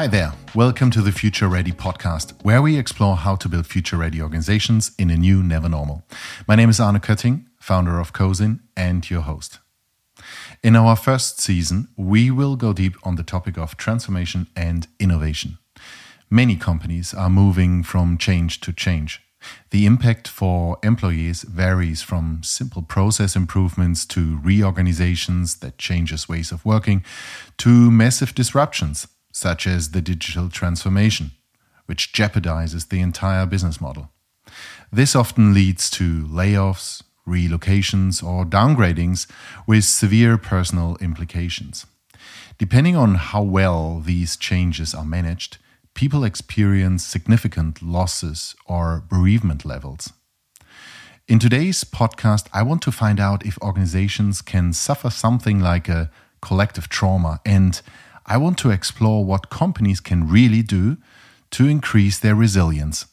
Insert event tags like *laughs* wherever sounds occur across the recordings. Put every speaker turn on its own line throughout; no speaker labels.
Hi there. Welcome to the Future Ready podcast, where we explore how to build future ready organizations in a new never normal. My name is Arne Kötting, founder of Cosin and your host. In our first season, we will go deep on the topic of transformation and innovation. Many companies are moving from change to change. The impact for employees varies from simple process improvements to reorganizations that changes ways of working to massive disruptions such as the digital transformation, which jeopardizes the entire business model. This often leads to layoffs, relocations, or downgradings with severe personal implications. Depending on how well these changes are managed, people experience significant losses or bereavement levels. In today's podcast, I want to find out if organizations can suffer something like a collective trauma, and I want to explore what companies can really do to increase their resilience.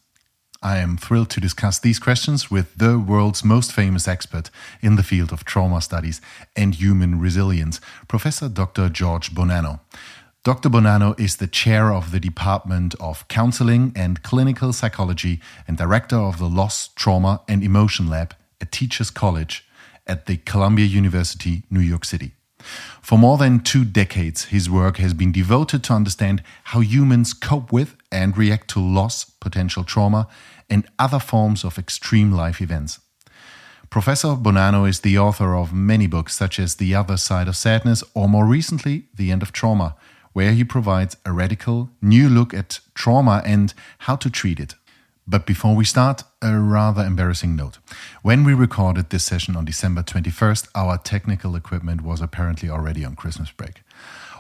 I am thrilled to discuss these questions with the world's most famous expert in the field of trauma studies and human resilience, Professor Dr. George Bonanno. Dr. Bonanno is the chair of the Department of Counseling and Clinical Psychology and director of the Loss, Trauma, and Emotion Lab at Teachers College at the Columbia University, New York City. For more than two decades, his work has been devoted to understand how humans cope with and react to loss, potential trauma, and other forms of extreme life events. Professor Bonanno is the author of many books, such as The Other Side of Sadness, or more recently, The End of Trauma, where he provides a radical new look at trauma and how to treat it. But before we start, a rather embarrassing note. When we recorded this session on December 21st, our technical equipment was apparently already on Christmas break.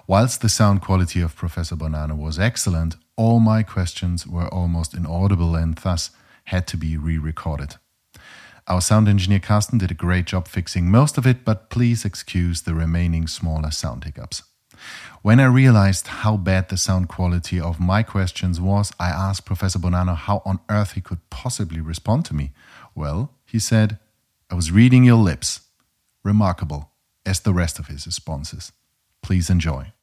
Whilst the sound quality of Professor Bonanno was excellent, all my questions were almost inaudible and thus had to be re recorded. Our sound engineer Carsten did a great job fixing most of it, but please excuse the remaining smaller sound hiccups. When I realized how bad the sound quality of my questions was, I asked Professor Bonanno how on earth he could possibly respond to me. Well, he said, I was reading your lips. Remarkable, as the rest of his responses. Please enjoy.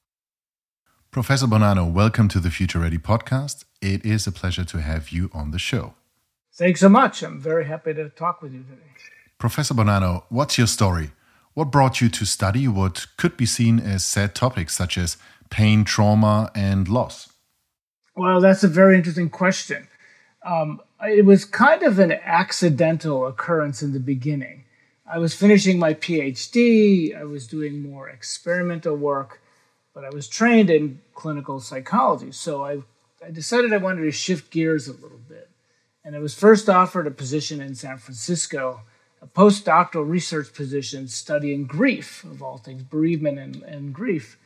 Professor Bonanno, welcome to the Future Ready podcast. It is a pleasure to have you on the show.
Thanks so much. I'm very happy to talk with you today.
Professor Bonanno, what's your story? What brought you to study what could be seen as sad topics such as pain, trauma, and loss?
Well, that's a very interesting question. Um, it was kind of an accidental occurrence in the beginning. I was finishing my PhD, I was doing more experimental work, but I was trained in clinical psychology. So I, I decided I wanted to shift gears a little bit. And I was first offered a position in San Francisco a postdoctoral research position studying grief, of all things, bereavement and, and grief.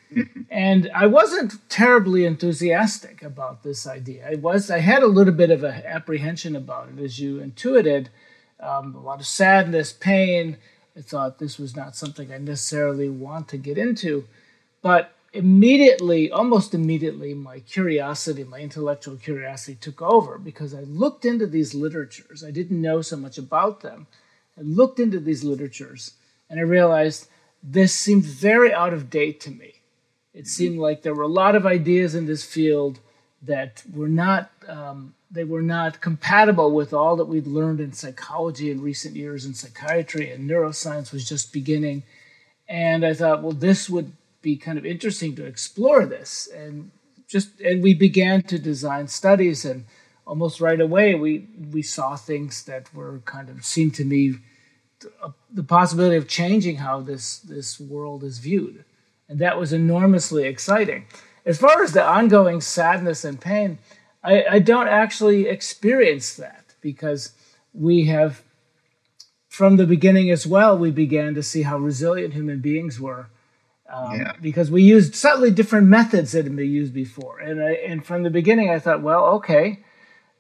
and I wasn't terribly enthusiastic about this idea. I was I had a little bit of an apprehension about it, as you intuited, um, a lot of sadness, pain. I thought this was not something I necessarily want to get into, but immediately, almost immediately, my curiosity, my intellectual curiosity, took over because I looked into these literatures. I didn't know so much about them I looked into these literatures and I realized this seemed very out of date to me. It seemed like there were a lot of ideas in this field that were not um, they were not compatible with all that we'd learned in psychology in recent years and psychiatry and neuroscience was just beginning. And i thought well this would be kind of interesting to explore this. And just and we began to design studies and almost right away we we saw things that were kind of seemed to me the possibility of changing how this this world is viewed, and that was enormously exciting. As far as the ongoing sadness and pain, I, I don't actually experience that because we have, from the beginning as well, we began to see how resilient human beings were. Um, yeah. Because we used slightly different methods that had been used before, and I, and from the beginning I thought, well, okay,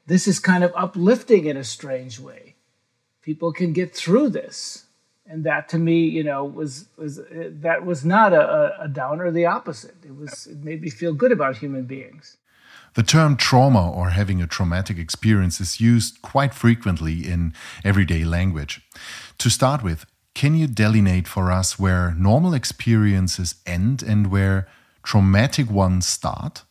this is kind of uplifting in a strange way. People can get through this. And that to me you know was was that was not a, a downer the opposite. It was it made me feel good about human beings.
The term trauma or having a traumatic experience is used quite frequently in everyday language. To start with can you delineate for us where normal experiences end and where traumatic ones start?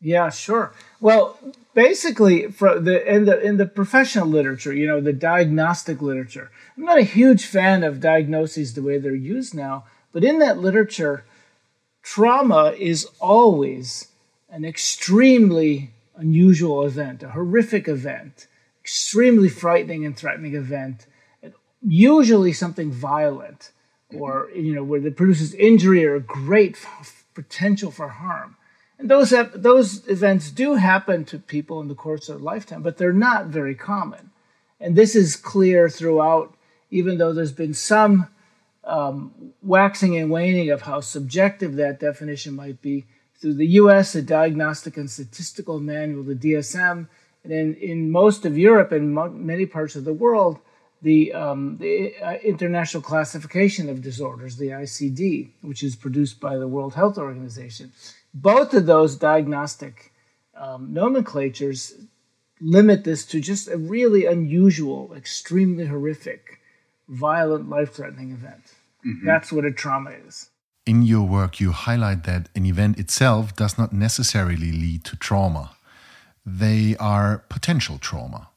Yeah, sure. Well, basically, for the in the in the professional literature, you know, the diagnostic literature. I'm not a huge fan of diagnoses the way they're used now, but in that literature, trauma is always an extremely unusual event, a horrific event, extremely frightening and threatening event, usually something violent or you know where it produces injury or great potential for harm. And those those events do happen to people in the course of their lifetime, but they're not very common. And this is clear throughout, even though there's been some um, waxing and waning of how subjective that definition might be. Through the US, the Diagnostic and Statistical Manual, the DSM, and in, in most of Europe and many parts of the world, the, um, the uh, International Classification of Disorders, the ICD, which is produced by the World Health Organization. Both of those diagnostic um, nomenclatures limit this to just a really unusual, extremely horrific, violent, life threatening event. Mm-hmm. That's what a trauma is.
In your work, you highlight that an event itself does not necessarily lead to trauma, they are potential trauma.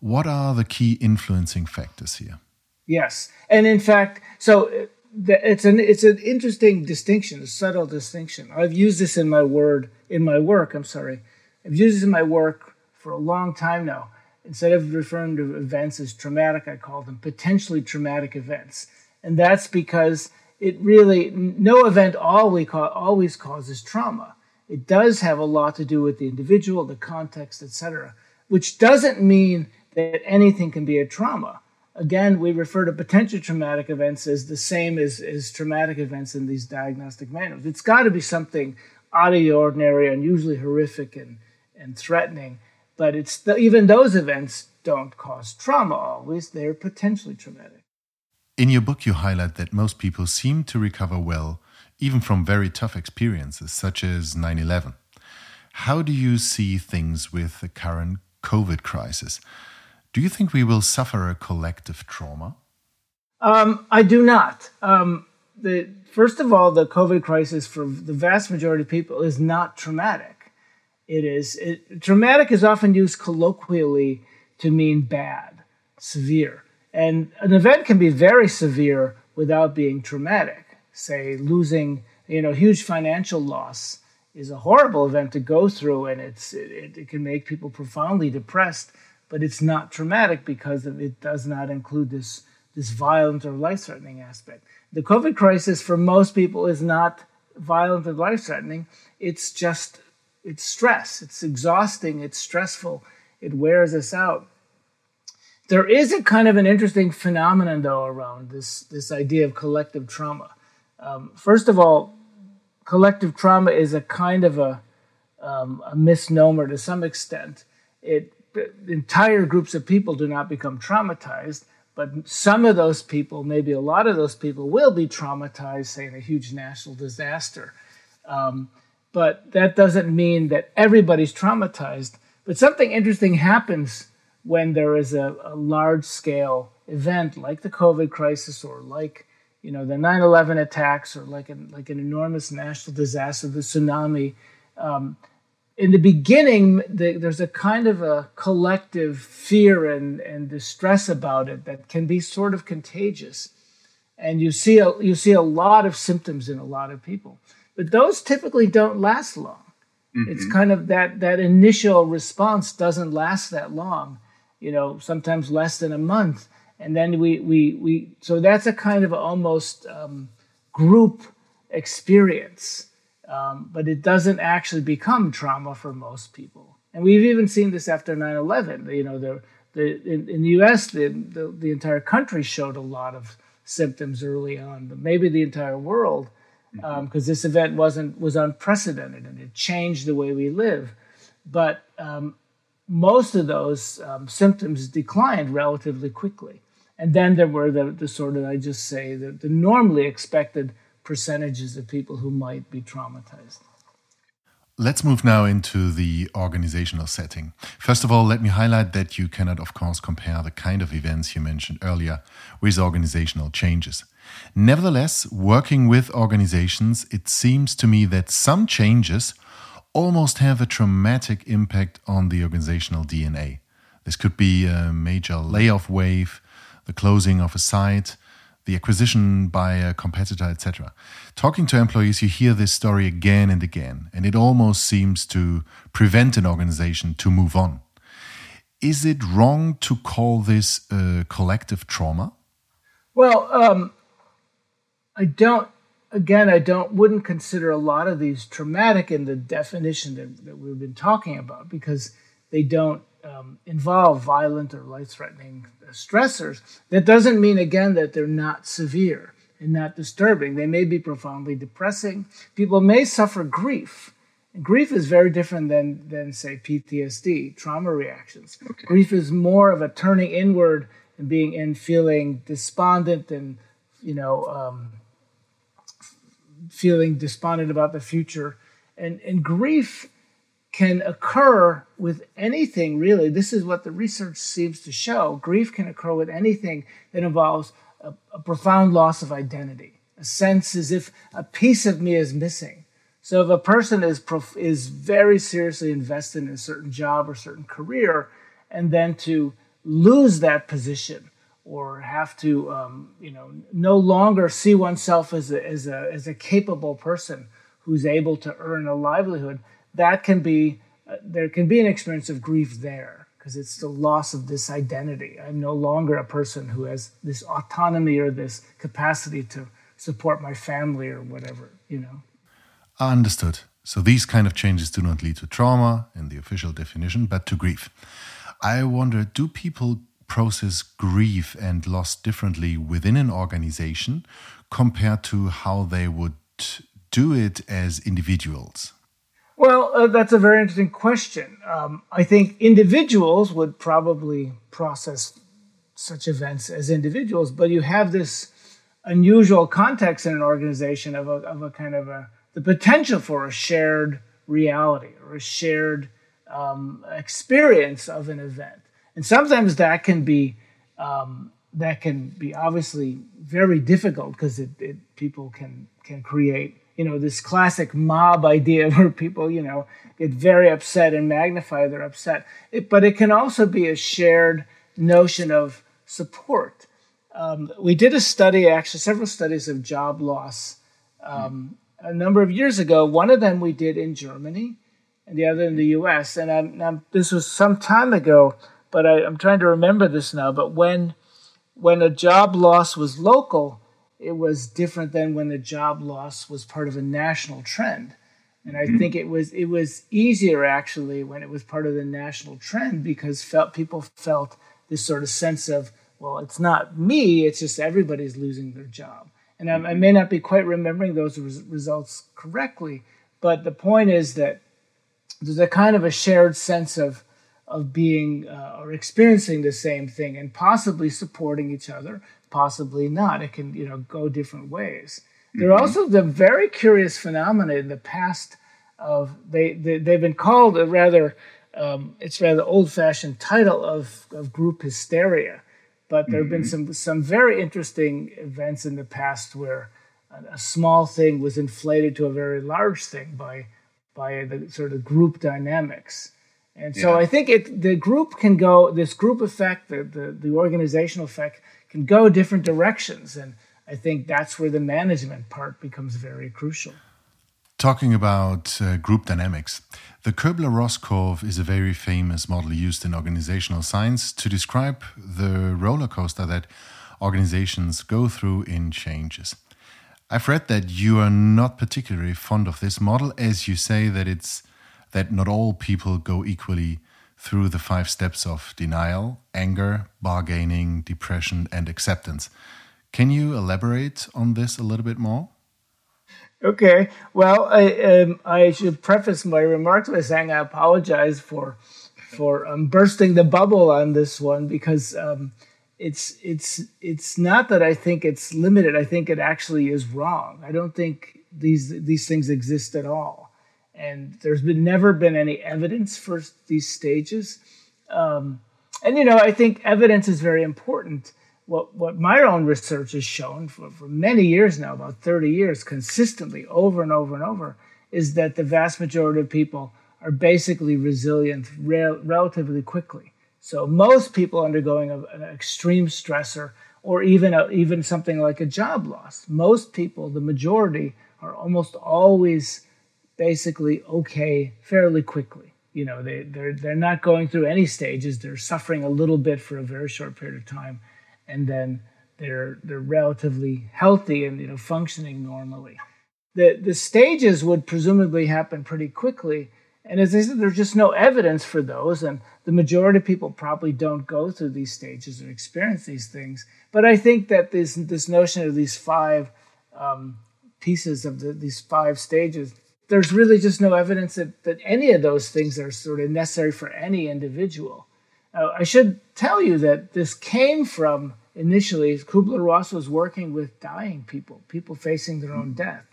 What are the key influencing factors here?
Yes, and in fact, so uh, it's an it's an interesting distinction, a subtle distinction. I've used this in my word in my work. I'm sorry, I've used this in my work for a long time now. Instead of referring to events as traumatic, I call them potentially traumatic events, and that's because it really no event always always causes trauma. It does have a lot to do with the individual, the context, etc. Which doesn't mean that anything can be a trauma. Again, we refer to potential traumatic events as the same as, as traumatic events in these diagnostic manuals. It's got to be something out of the ordinary, unusually horrific and, and threatening. But it's the, even those events don't cause trauma always, they're potentially traumatic.
In your book, you highlight that most people seem to recover well, even from very tough experiences, such as 9 11. How do you see things with the current COVID crisis? Do you think we will suffer a collective trauma?
Um, I do not. Um, the, first of all, the COVID crisis for the vast majority of people is not traumatic. It is it, traumatic is often used colloquially to mean bad, severe, and an event can be very severe without being traumatic. Say losing, you know, huge financial loss is a horrible event to go through, and it's it, it can make people profoundly depressed but it's not traumatic because it does not include this this violent or life threatening aspect. The COVID crisis for most people is not violent or life threatening. It's just it's stress. It's exhausting. It's stressful. It wears us out. There is a kind of an interesting phenomenon though around this this idea of collective trauma. Um, first of all, collective trauma is a kind of a, um, a misnomer to some extent. It entire groups of people do not become traumatized, but some of those people, maybe a lot of those people, will be traumatized, say, in a huge national disaster. Um, but that doesn't mean that everybody's traumatized. But something interesting happens when there is a, a large scale event like the COVID crisis or like you know the 9/11 attacks or like an like an enormous national disaster, the tsunami. Um, in the beginning, the, there's a kind of a collective fear and, and distress about it that can be sort of contagious. And you see, a, you see a lot of symptoms in a lot of people. But those typically don't last long. Mm-hmm. It's kind of that, that initial response doesn't last that long, you know, sometimes less than a month. And then we, we, we so that's a kind of almost um, group experience um, but it doesn't actually become trauma for most people. And we've even seen this after 9 11. You know, the, the, in, in the US, the, the, the, entire country showed a lot of symptoms early on, but maybe the entire world, because um, this event wasn't was unprecedented and it changed the way we live. But um, most of those um, symptoms declined relatively quickly. And then there were the, the sort of, I just say, the, the normally expected percentages of people who might be traumatized.
Let's move now into the organizational setting. First of all, let me highlight that you cannot, of course, compare the kind of events you mentioned earlier with organizational changes. Nevertheless, working with organizations, it seems to me that some changes almost have a traumatic impact on the organizational DNA. This could be a major layoff wave, the closing of a site, the acquisition by a competitor, etc. Talking to employees, you hear this story again and again, and it almost seems to prevent an organization to move on. Is it wrong to call this a collective trauma?
Well, um, I don't. Again, I don't. Wouldn't consider a lot of these traumatic in the definition that, that we've been talking about because they don't um, involve violent or life-threatening stressors. That doesn't mean again that they're not severe and not disturbing. They may be profoundly depressing. People may suffer grief. And grief is very different than, than say PTSD, trauma reactions. Okay. Grief is more of a turning inward and being and feeling despondent and you know um, feeling despondent about the future. And and grief can occur with anything really. This is what the research seems to show. Grief can occur with anything that involves a, a profound loss of identity, a sense as if a piece of me is missing. So if a person is prof- is very seriously invested in a certain job or certain career, and then to lose that position or have to um, you know no longer see oneself as a, as a as a capable person who's able to earn a livelihood that can be uh, there can be an experience of grief there because it's the loss of this identity. I'm no longer a person who has this autonomy or this capacity to support my family or whatever, you know.
Understood. So these kind of changes do not lead to trauma in the official definition, but to grief. I wonder do people process grief and loss differently within an organization compared to how they would do it as individuals?
Well, uh, that's a very interesting question. Um, I think individuals would probably process such events as individuals, but you have this unusual context in an organization of a, of a kind of a the potential for a shared reality or a shared um, experience of an event, and sometimes that can be um, that can be obviously very difficult because it, it people can can create you know this classic mob idea *laughs* where people you know get very upset and magnify their upset. It, but it can also be a shared notion of support. Um, we did a study actually several studies of job loss um, a number of years ago. One of them we did in germany and the other in the us and I'm, I'm, this was some time ago but I, i'm trying to remember this now. But when when a job loss was local it was different than when the job loss was part of a national trend. And I mm-hmm. think it was it was easier actually when it was part of the national trend because felt people felt this sort of sense of well, it's not me; it's just everybody's losing their job. And I, I may not be quite remembering those res- results correctly, but the point is that there's a kind of a shared sense of of being uh, or experiencing the same thing and possibly supporting each other possibly not. It can, you know, go different ways. Mm-hmm. There are also the very curious phenomena in the past of they, they have been called a rather um, it's rather old fashioned title of, of group hysteria, but there have mm-hmm. been some some very interesting events in the past where a, a, small thing was inflated to a very large thing by by the sort of group dynamics. And so yeah. I think it the group can go this group effect, the, the, the organizational effect go different directions. And I think that's where the management part becomes very crucial.
Talking about uh, group dynamics, the Kubler Ross curve is a very famous model used in organizational science to describe the roller coaster that organizations go through in changes. I've read that you are not particularly fond of this model, as you say that it's that not all people go equally through the five steps of denial, anger, bargaining, depression, and acceptance. Can you elaborate on this a little bit more?
Okay. Well, I, um, I should preface my remarks by saying I apologize for for um, bursting the bubble on this one because um, it's it's it's not that I think it's limited. I think it actually is wrong. I don't think these these things exist at all and there's been never been any evidence for these stages. Um, and you know, I think evidence is very important. What what my own research has shown for, for many years now, about 30 years, consistently over and over and over, is that the vast majority of people are basically resilient re- relatively quickly. So most people undergoing a, an extreme stressor or even a, even something like a job loss, most people, the majority, are almost always basically okay fairly quickly. You know, they, they're, they're not going through any stages. They're suffering a little bit for a very short period of time, and then they're, they're relatively healthy and you know, functioning normally. The, the stages would presumably happen pretty quickly. And as I said, there's just no evidence for those. And the majority of people probably don't go through these stages or experience these things. But I think that this, this notion of these five um, pieces of the, these five stages there's really just no evidence that, that any of those things are sort of necessary for any individual. Uh, I should tell you that this came from initially, Kubler Ross was working with dying people, people facing their own death.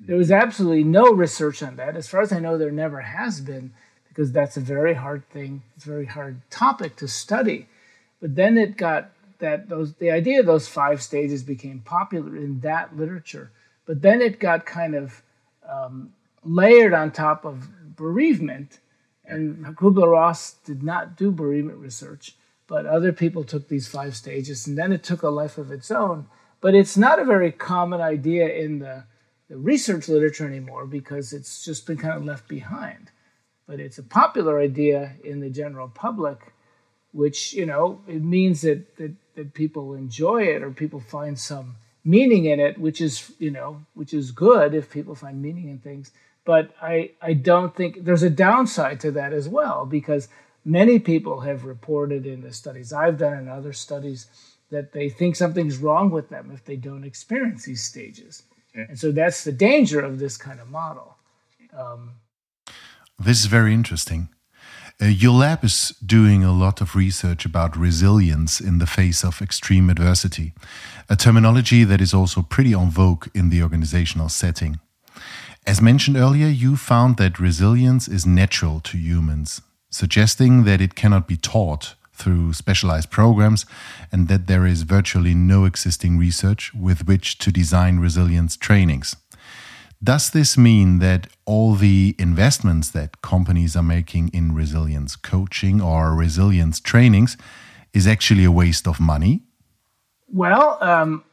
There was absolutely no research on that. As far as I know, there never has been, because that's a very hard thing, it's a very hard topic to study. But then it got that those the idea of those five stages became popular in that literature. But then it got kind of um, layered on top of bereavement. And Kubler Ross did not do bereavement research, but other people took these five stages, and then it took a life of its own. But it's not a very common idea in the, the research literature anymore because it's just been kind of left behind. But it's a popular idea in the general public, which, you know, it means that, that, that people enjoy it or people find some meaning in it, which is, you know, which is good if people find meaning in things. But I, I don't think there's a downside to that as well because many people have reported in the studies I've done and other studies that they think something's wrong with them if they don't experience these stages. Okay. And so that's the danger of this kind of model. Um,
this is very interesting. Uh, your lab is doing a lot of research about resilience in the face of extreme adversity, a terminology that is also pretty en vogue in the organizational setting. As mentioned earlier, you found that resilience is natural to humans, suggesting that it cannot be taught through specialized programs and that there is virtually no existing research with which to design resilience trainings. Does this mean that all the investments that companies are making in resilience coaching or resilience trainings is actually a waste of money?
Well, um,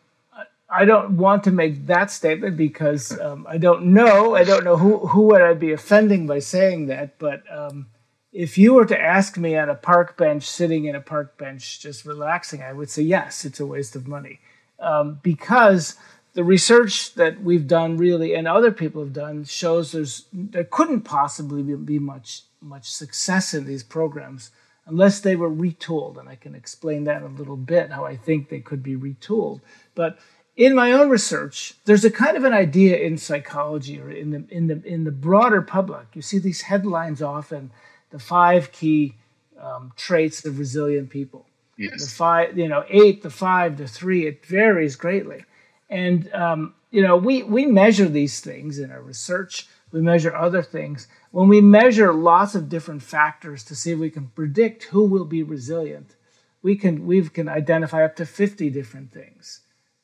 I don't want to make that statement because um, I don't know. I don't know who, who would I be offending by saying that. But um, if you were to ask me on a park bench, sitting in a park bench, just relaxing, I would say yes, it's a waste of money. Um, because the research that we've done really and other people have done shows there's there couldn't possibly be, much much success in these programs unless they were retooled and i can explain that a little bit how i think they could be retooled but in my own research, there's a kind of an idea in psychology or in the in the in the broader public. You see these headlines often, the five key um, traits of resilient people. Yes. The five, you know, eight, the five, the three. It varies greatly, and um, you know, we we measure these things in our research. We measure other things. When we measure lots of different factors to see if we can predict who will be resilient, we can we can identify up to fifty different things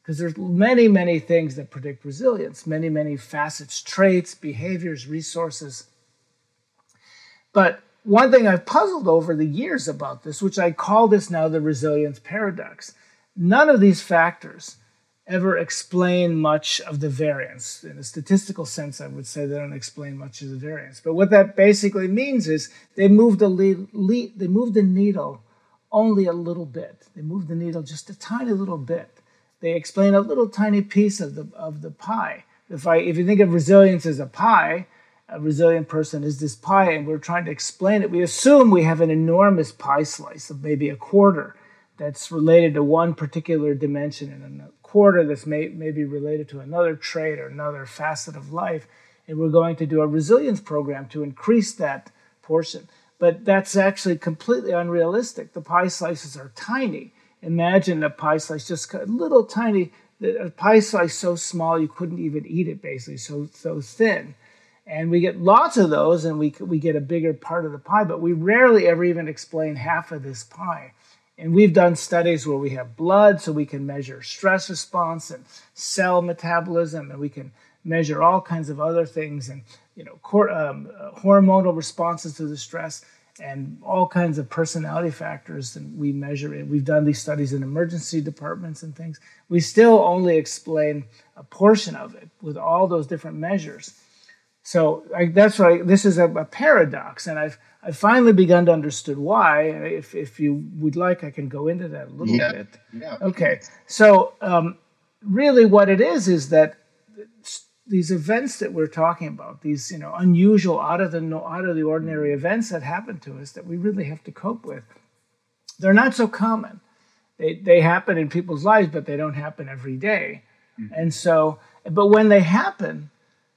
because there's many, many things that predict resilience, many, many facets, traits, behaviors, resources. But one thing I've puzzled over the years about this, which I call this now the resilience paradox, none of these factors ever explain much of the variance. In a statistical sense, I would say they don't explain much of the variance. But what that basically means is they move the lead, lead, they move the needle only a little bit. They move the needle just a tiny little bit they explain a little tiny piece of the of the pie. If I if you think of resilience as a pie, a resilient person is this pie, and we're trying to explain it. We assume we have an enormous pie slice of maybe a quarter that's related to one particular dimension, and a quarter that's may, maybe related to another trait or another facet of life. And we're going to do a resilience program to increase that portion. But that's actually completely unrealistic. The pie slices are tiny imagine a pie slice, just a little tiny, a pie slice so small you couldn't even eat it, basically, so so thin. And we get lots of those, and we we get a bigger part of the pie, but we rarely ever even explain half of this pie. And we've done studies where we have blood, so we can measure stress response and cell metabolism, and we can measure all kinds of other things and you know cor- um, hormonal responses to the stress and all kinds of personality factors and we measure it we've done these studies in emergency departments and things. We still only explain a portion of it with all those different measures. So I, that's why this is a, a, paradox and i've i've finally begun to understand why. If, if you would like i can go into that a little
yeah.
bit.
Yeah.
okay. So um, really what it is is that these events that we're talking about, these you know unusual, out of the out of the ordinary events that happen to us that we really have to cope with, they're not so common. They they happen in people's lives, but they don't happen every day. Mm-hmm. And so, but when they happen,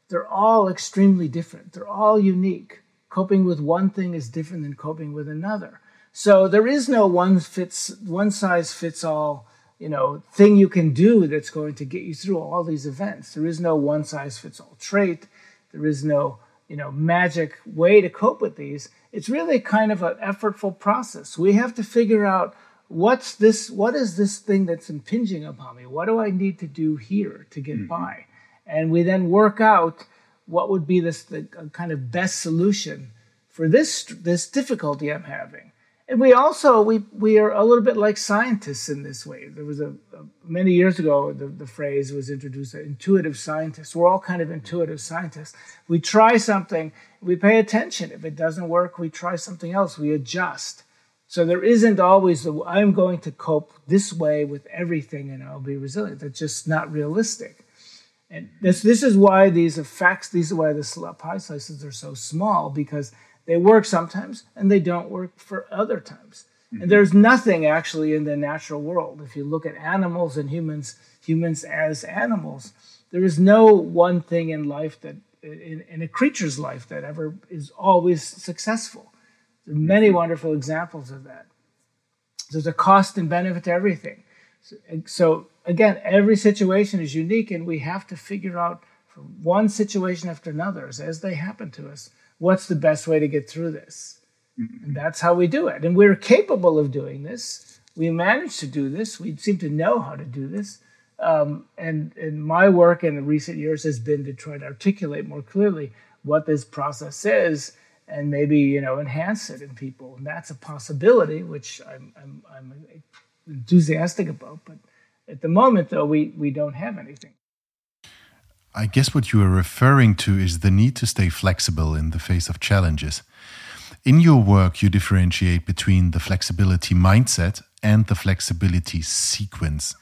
they're all extremely different. They're all unique. Coping with one thing is different than coping with another. So there is no one fits one size fits all you know thing you can do that's going to get you through all these events. There is no one size fits all trait. There is no you know magic way to cope with these. It's really kind of an effortful process. We have to figure out what's this what is this thing that's impinging upon me? What do i need to do here to get mm-hmm. by? And we then work out what would be this the kind of best solution for this this difficulty i'm having and we also we we are a little bit like scientists in this way. There was a, a many years ago the, the phrase was introduced intuitive scientists. We're all kind of intuitive scientists. We try something, we pay attention. If it doesn't work, we try something else. We adjust. So there isn't always the I'm going to cope this way with everything and I'll be resilient. That's just not realistic. And this this is why these effects, these are why the pie slices are so small because they work sometimes and they don't work for other times. Mm-hmm. And there's nothing actually in the natural world. If you look at animals and humans, humans as animals, there is no one thing in life that, in, in a creature's life, that ever is always successful. There are many mm-hmm. wonderful examples of that. There's a cost and benefit to everything. So, so again, every situation is unique, and we have to figure out from one situation after another as they happen to us what's the best way to get through this? Mm-hmm. And that's how we do it. And we're capable of doing this. We manage to do this. We seem to know how to do this. Um, and, and my work in the recent years has been to try to articulate more clearly what this process is and maybe you know enhance it in people and that's a possibility which i'm, I'm, I'm enthusiastic about but at the moment though we, we don't have anything
I guess what you are referring to is the need to stay flexible in the face of challenges. In your work, you differentiate between the flexibility mindset and the flexibility sequence.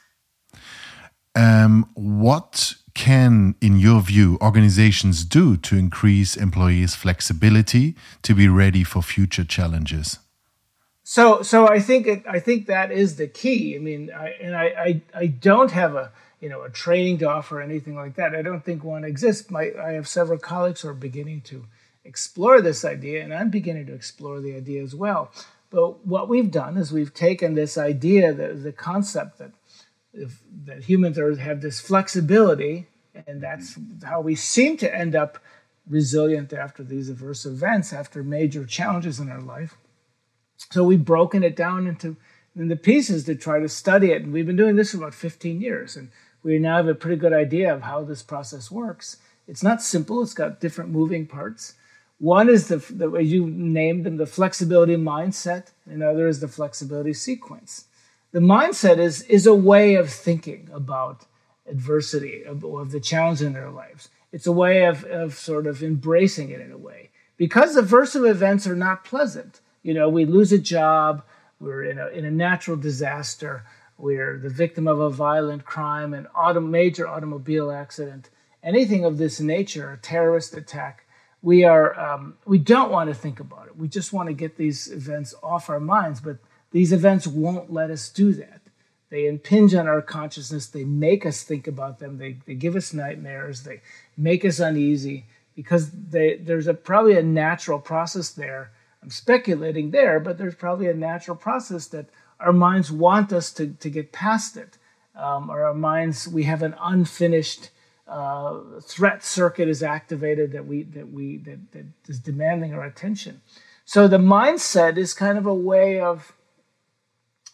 Um, what can, in your view, organizations do to increase employees' flexibility to be ready for future challenges?
So, so I think it, I think that is the key. I mean, I, and I, I, I don't have a you know, a training to offer anything like that. I don't think one exists. My, I have several colleagues who are beginning to explore this idea, and I'm beginning to explore the idea as well. But what we've done is we've taken this idea, the, the concept that if, that humans are, have this flexibility, and that's how we seem to end up resilient after these adverse events, after major challenges in our life. So we've broken it down into, into pieces to try to study it, and we've been doing this for about 15 years. And we now have a pretty good idea of how this process works. It's not simple, it's got different moving parts. One is the, the way you named them, the flexibility mindset, another is the flexibility sequence. The mindset is, is a way of thinking about adversity, of, of the challenge in their lives. It's a way of, of sort of embracing it in a way. Because aversive events are not pleasant. You know, we lose a job, we're in a, in a natural disaster, we're the victim of a violent crime, an auto, major automobile accident, anything of this nature, a terrorist attack, we are um, we don't want to think about it. We just want to get these events off our minds, but these events won't let us do that. They impinge on our consciousness. They make us think about them. They, they give us nightmares. They make us uneasy because they, there's a, probably a natural process there. I'm speculating there, but there's probably a natural process that our minds want us to, to get past it. Um, or our minds, we have an unfinished uh, threat circuit is activated that we that we that, that is demanding our attention. So the mindset is kind of a way of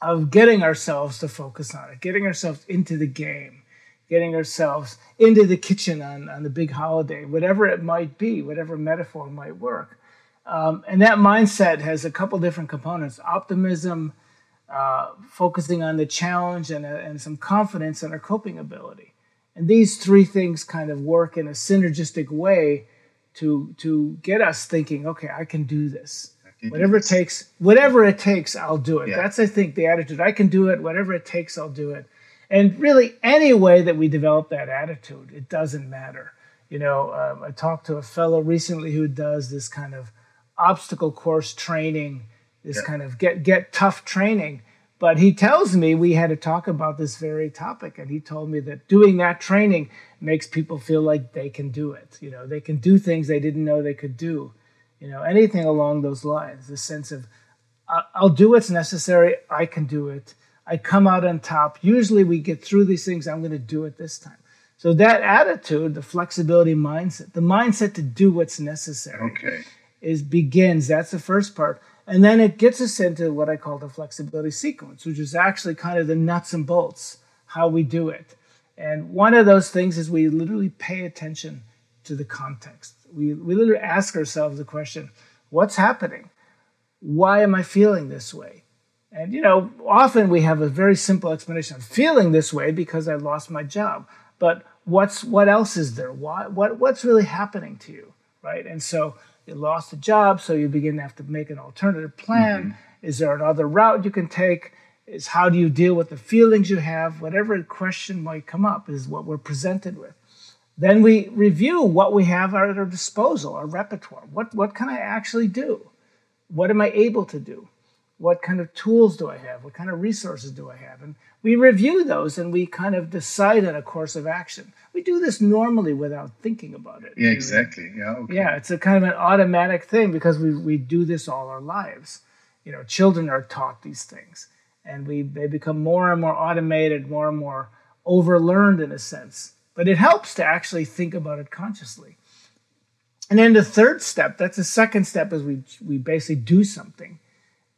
of getting ourselves to focus on it, getting ourselves into the game, getting ourselves into the kitchen on, on the big holiday, whatever it might be, whatever metaphor might work. Um, and that mindset has a couple different components optimism, uh, focusing on the challenge, and, uh, and some confidence in our coping ability. And these three things kind of work in a synergistic way to, to get us thinking, okay, I can do this. Whatever it takes, whatever it takes, I'll do it. Yeah. That's, I think, the attitude. I can do it. Whatever it takes, I'll do it. And really, any way that we develop that attitude, it doesn't matter. You know, um, I talked to a fellow recently who does this kind of obstacle course training, this yeah. kind of get get tough training. But he tells me we had to talk about this very topic, and he told me that doing that training makes people feel like they can do it. You know, they can do things they didn't know they could do. You know, anything along those lines. The sense of I'll do what's necessary. I can do it. I come out on top. Usually, we get through these things. I'm going to do it this time. So that attitude, the flexibility mindset, the mindset to do what's necessary.
Okay
is begins. That's the first part. And then it gets us into what I call the flexibility sequence, which is actually kind of the nuts and bolts, how we do it. And one of those things is we literally pay attention to the context. We, we literally ask ourselves the question, what's happening? Why am I feeling this way? And you know, often we have a very simple explanation. I'm feeling this way because I lost my job. But what's what else is there? Why what what's really happening to you? Right? And so you lost a job, so you begin to have to make an alternative plan. Mm-hmm. Is there another route you can take? Is how do you deal with the feelings you have? Whatever question might come up is what we're presented with. Then we review what we have at our disposal, our repertoire. What, what can I actually do? What am I able to do? What kind of tools do I have? What kind of resources do I have? And we review those and we kind of decide on a course of action. We do this normally without thinking about it.
Yeah, exactly. Yeah.
Okay. Yeah, it's a kind of an automatic thing because we, we do this all our lives. You know, children are taught these things and we they become more and more automated, more and more overlearned in a sense. But it helps to actually think about it consciously. And then the third step, that's the second step, is we we basically do something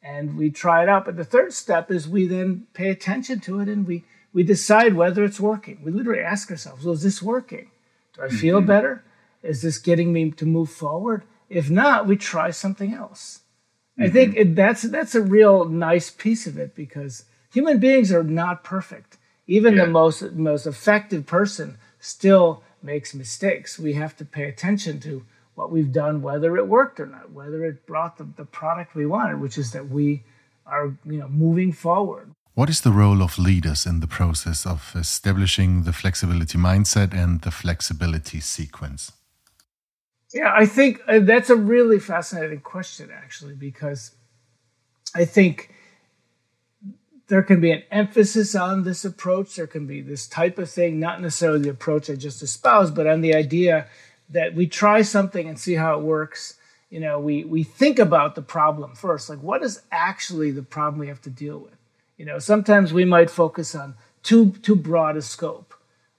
and we try it out. But the third step is we then pay attention to it and we we decide whether it's working. We literally ask ourselves, well, is this working? Do I feel mm-hmm. better? Is this getting me to move forward? If not, we try something else. Mm-hmm. I think it, that's that's a real nice piece of it because human beings are not perfect. Even yeah. the most most effective person still makes mistakes. We have to pay attention to what we've done, whether it worked or not, whether it brought the, the product we wanted, which is that we are you know moving forward.
What is the role of leaders in the process of establishing the flexibility mindset and the flexibility sequence?
Yeah, I think uh, that's a really fascinating question, actually, because I think there can be an emphasis on this approach. There can be this type of thing, not necessarily the approach I just espoused, but on the idea that we try something and see how it works. You know, we we think about the problem first, like what is actually the problem we have to deal with. You know, sometimes we might focus on too too broad a scope.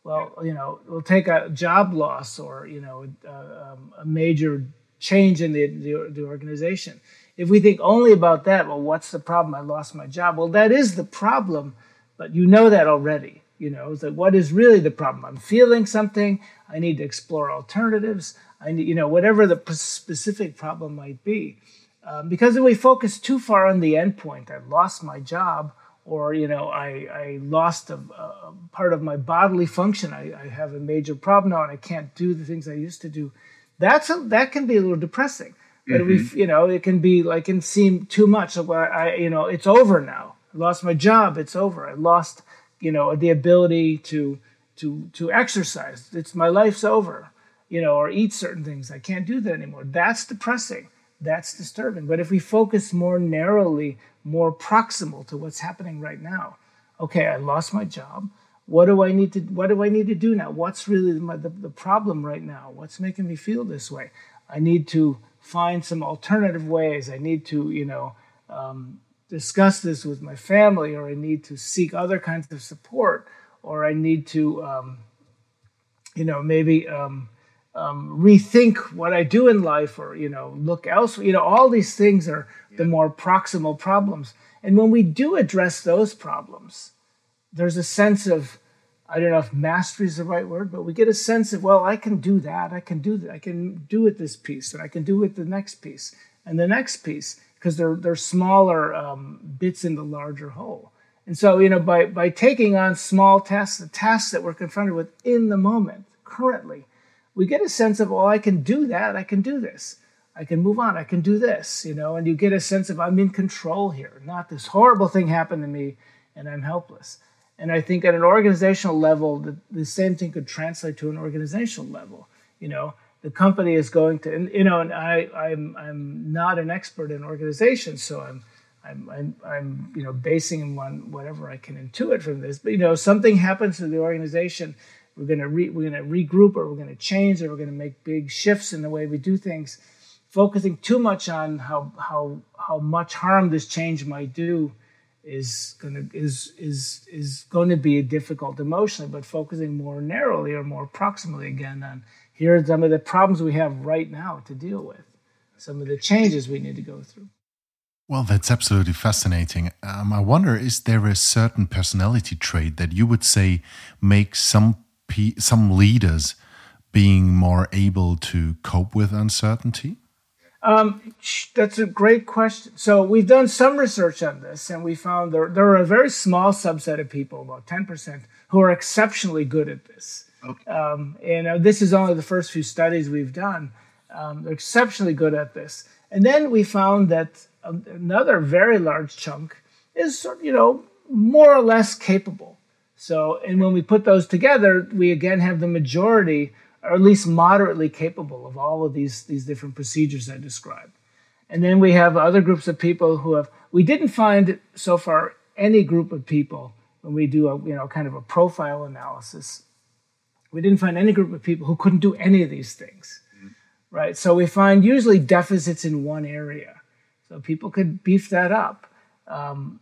Well, you know, we'll take a job loss or you know uh, um, a major change in the, the the organization. If we think only about that, well, what's the problem? I lost my job. Well, that is the problem, but you know that already. You know, it's like, what is really the problem? I'm feeling something. I need to explore alternatives. I need, you know, whatever the specific problem might be. Um, because if we focus too far on the endpoint, I lost my job, or you know, I, I lost a, a part of my bodily function. I, I, have a major problem now, and I can't do the things I used to do. That's a, that can be a little depressing. But mm-hmm. we, you know, it can be like it can seem too much. Like, I, you know, it's over now. I lost my job. It's over. I lost you know the ability to to to exercise. It's my life's over you know or eat certain things. I can't do that anymore. That's depressing. That's disturbing. But if we focus more narrowly more proximal to what's happening right now okay i lost my job. What do i need to what do i need to do now? What's really my, the, the problem right now? What's making me feel this way? I need to find some alternative ways. I need to you know um, discuss this with my family, or I need to seek other kinds of support, or I need to, um, you know, maybe um, um, rethink what I do in life, or you know, look elsewhere. You know, all these things are the more proximal problems. And when we do address those problems, there's a sense of I don't know if mastery is the right word, but we get a sense of, well, I can do that. I can do that. I can do it this piece, and I can do it the next piece, and the next piece, because they're they're smaller um, bits in the larger whole. And so, you know, by by taking on small tasks, the tasks that we're confronted with in the moment, currently, we get a sense of, well, I can do that. I can do this. I can move on. I can do this. You know, and you get a sense of I'm in control here. Not this horrible thing happened to me, and I'm helpless. And I think at an organizational level, the, the same thing could translate to an organizational level. You know, the company is going to, and, you know, and I, I'm, I'm not an expert in organizations, so I'm, I'm, I'm, I'm, you know, basing on whatever I can intuit from this. But you know, something happens to the organization, we're to re, we're to regroup, or we're to change, or we're to make big shifts in the way we do things. Focusing too much on how how how much harm this change might do is gonna is is is going to be difficult emotionally, but focusing more narrowly or more proximally again on here are some of the problems we have right now to deal with, some of the changes we need to go through.
Well, that's absolutely fascinating. Um, I wonder, is there a certain personality trait that you would say makes some some leaders being more able to cope with uncertainty?
Um, that's a great question. So we've done some research on this, and we found there, there are a very small subset of people, about 10%, who are exceptionally good at this. Okay. Um, and uh, this is only the first few studies we've done. Um, they're exceptionally good at this. And then we found that another very large chunk is, you know, more or less capable. So, and when we put those together, we again have the majority or at least moderately capable of all of these, these different procedures I described. And then we have other groups of people who have, we didn't find so far any group of people when we do a, you know, kind of a profile analysis, we didn't find any group of people who couldn't do any of these things, mm-hmm. right? So we find usually deficits in one area. So people could beef that up. Um,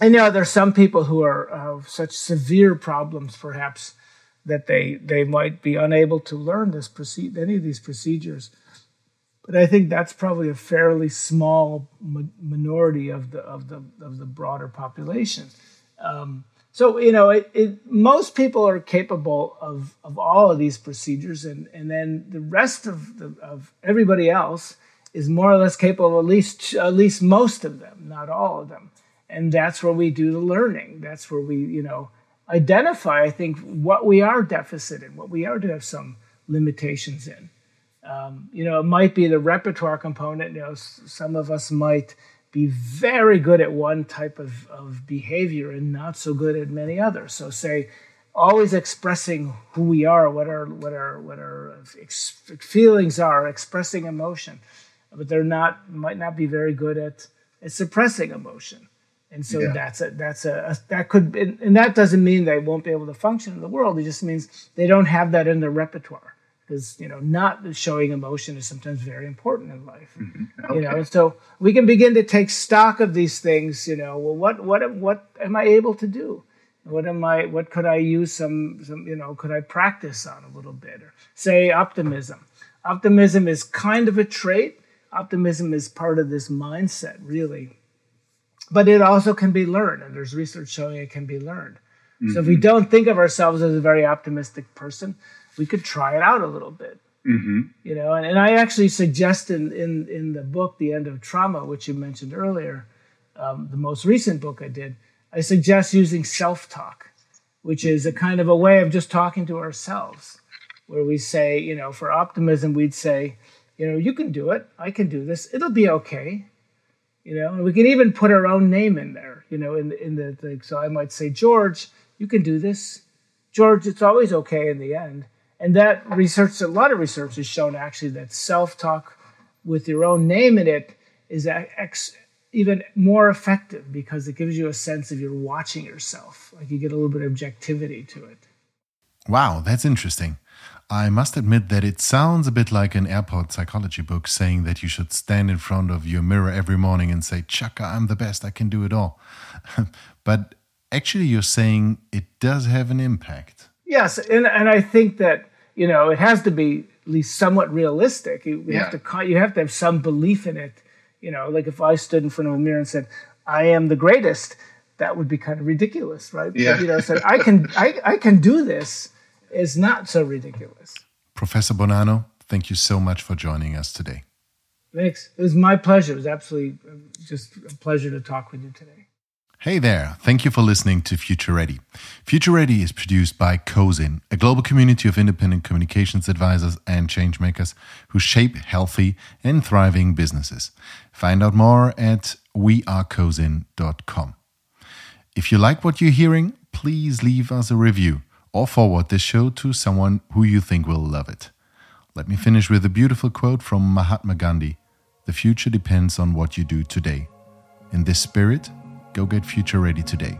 and you know, there's some people who are have such severe problems, perhaps, that they they might be unable to learn this proceed any of these procedures. But I think that's probably a fairly small minority of the of the of the broader population. Um, so you know, it, it, most people are capable of of all of these procedures, and and then the rest of the, of everybody else is more or less capable, at least at least most of them, not all of them. And that's where we do the learning. That's where we you know identify, I think, what we are deficit in, what we are to have some limitations in. Um, you know, it might be the repertoire component. You know, some of us might be very good at one type of, of behavior and not so good at many others. So, say, always expressing who we are, what our what our what our ex- feelings are, expressing emotion, but they're not might not be very good at, at suppressing emotion. And so yeah. that's a that's a, a, that could and that doesn't mean they won't be able to function in the world. It just means they don't have that in their repertoire because you know not showing emotion is sometimes very important in life. Mm-hmm. Okay. You know, so we can begin to take stock of these things. You know, well, what what what am I able to do? What am I? What could I use some some you know? Could I practice on a little bit or say optimism? Optimism is kind of a trait. Optimism is part of this mindset, really but it also can be learned, and there's research showing it can be learned. Mm-hmm. So if we mm-hmm. don't think of ourselves as a very optimistic person, we could try it out a little bit. Mm-hmm. You know, and, and I actually suggest in, in in the book, The End of Trauma, which you mentioned earlier, um, the most recent book I did, I suggest using self-talk, which is a kind of a way of just talking to ourselves, where we say, you know, for optimism, we'd say, you know, you can do it, I can do this, it'll be okay you know and we can even put our own name in there you know in in the thing so i might say george you can do this. George it's always okay in the end. And that research a lot of research has shown actually that self-talk with your own name in it is ex, even more effective because it gives you a sense of you're watching yourself. Like you get a little bit of objectivity to it.
Wow that's interesting. I must admit that it sounds a bit like an airport psychology book saying that you should stand in front of your mirror every morning and say, Chaka, I'm the best, I can do it all. *laughs* but actually, you're saying it does have an impact.
Yes. And, and I think that, you know, it has to be at least somewhat realistic. You, yeah. have to, you have to have some belief in it. You know, like if I stood in front of a mirror and said, I am the greatest, that would be kind of ridiculous, right?
Yeah.
But, you know, so I can I, I can do this is not so ridiculous.
Professor Bonanno, thank you so much for joining us today.
Thanks. It was my pleasure. It was absolutely uh, just a pleasure to talk with you today.
Hey there, thank you for listening to Future Ready. Future Ready is produced by COSIN, a global community of independent communications advisors and changemakers who shape healthy and thriving businesses. Find out more at wearecosin.com. If you like what you're hearing, please leave us a review or forward this show to someone who you think will love it. Let me finish with a beautiful quote from Mahatma Gandhi The future depends on what you do today. In this spirit, go get future ready today.